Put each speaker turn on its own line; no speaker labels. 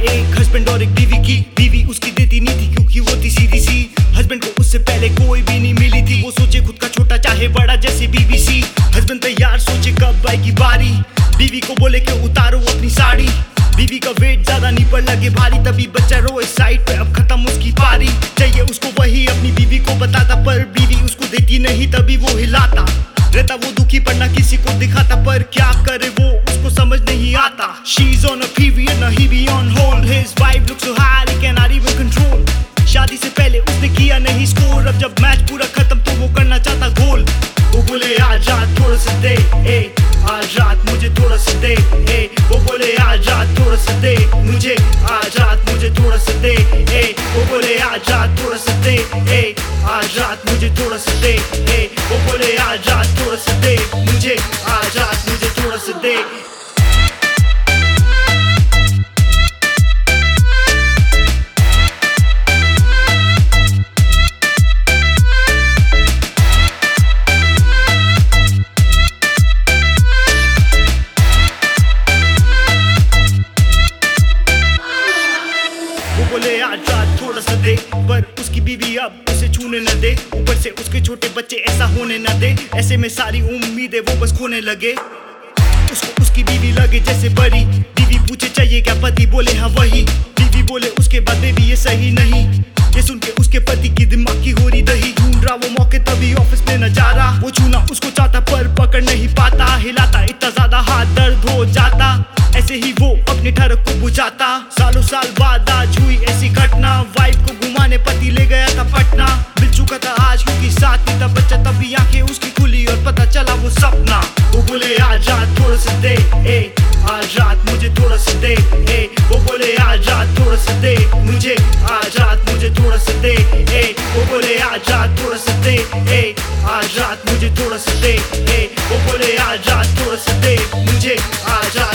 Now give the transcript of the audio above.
एक हस्बैंड और एक बीवी की बीवी उसकी देती नहीं थी, क्योंकि वो थी सीधी सी। हस्बैंड को उससे पहले कोई भी नहीं मिली थी। वो सोचे खुद का छोटा, चाहे बड़ा, जैसे बीबीसी हस्बैंड तैयार, सोचे कब आएगी बारी। बीवी को बोले कि उतारो अपनी साड़ी? बीवी का वेट ज़्यादा नहीं पर लगे भारी, तभी बच्चा रोए साइड पे, अब खत्म उसकी पारी। चाहिए उसको वही अपनी बीवी को बताता, पर बीवी उसको देती नहीं, तभी वो हिलाता। रहता वो दुखी, पर ना किसी को दिखाता, पर क्या करे वो, उसको समझ नहीं आता। On a period now he looks so high he cannot even control. शादी से पहले उसने किया नहीं स्कोर अब जब मैच पूरा खत्म तो वो करना चाहता गोल वो बोले, आज रात थोड़ा सा दे, ए, आज रात मुझे थोड़ा सा दे, ए, वो बोले, आज रात थोड़ा सा दे, मुझे आज रात मुझे थोड़ा सा दे, ए, वो बोले, आज रात थोड़ा सा दे, ए, आज रात मुझे थोड़ा सा दे, ए, वो बोले, आज रात थोड़ा सा दे, मुझे थोड़ा सा दे, पर उसकी बीवी अब उसे छूने न दे। ऊपर से उसके छोटे बच्चे ऐसा होने न दे, ऐसे में सारी उम्मीदें वो बस खोने लगे। उसको उसकी बीवी लगे जैसे बड़ी। बीवी पूछे, चाहिए क्या पति? बोले हाँ वही। बीवी बोले, उसके बाद भी ये सही नहीं। ये सुन के उसके पति की दिमाग की हो रही दही ढूंढ रहा। वो मौके तभी ऑफ़िस में न जा रहा। वो छूना, उसको चाहता, पर पकड़ नहीं पाता। हिलाता, इतना ज़्यादा हाथ दर्द हो जाता। ऐसे ही वो अपने ठरक को बुझाता। सालों साल बाद आज थोड़ा सा दे, ए, वो बोले, आज़ाद थोड़ा सा दे, मुझे आज़ाद, मुझे थोड़ा सा दे, ए, वो बोले, आज़ाद थोड़ा सा दे, ए, आज़ाद, मुझे थोड़ा सा दे, ए, वो बोले, आज़ाद थोड़ा सा दे, मुझे आज़ाद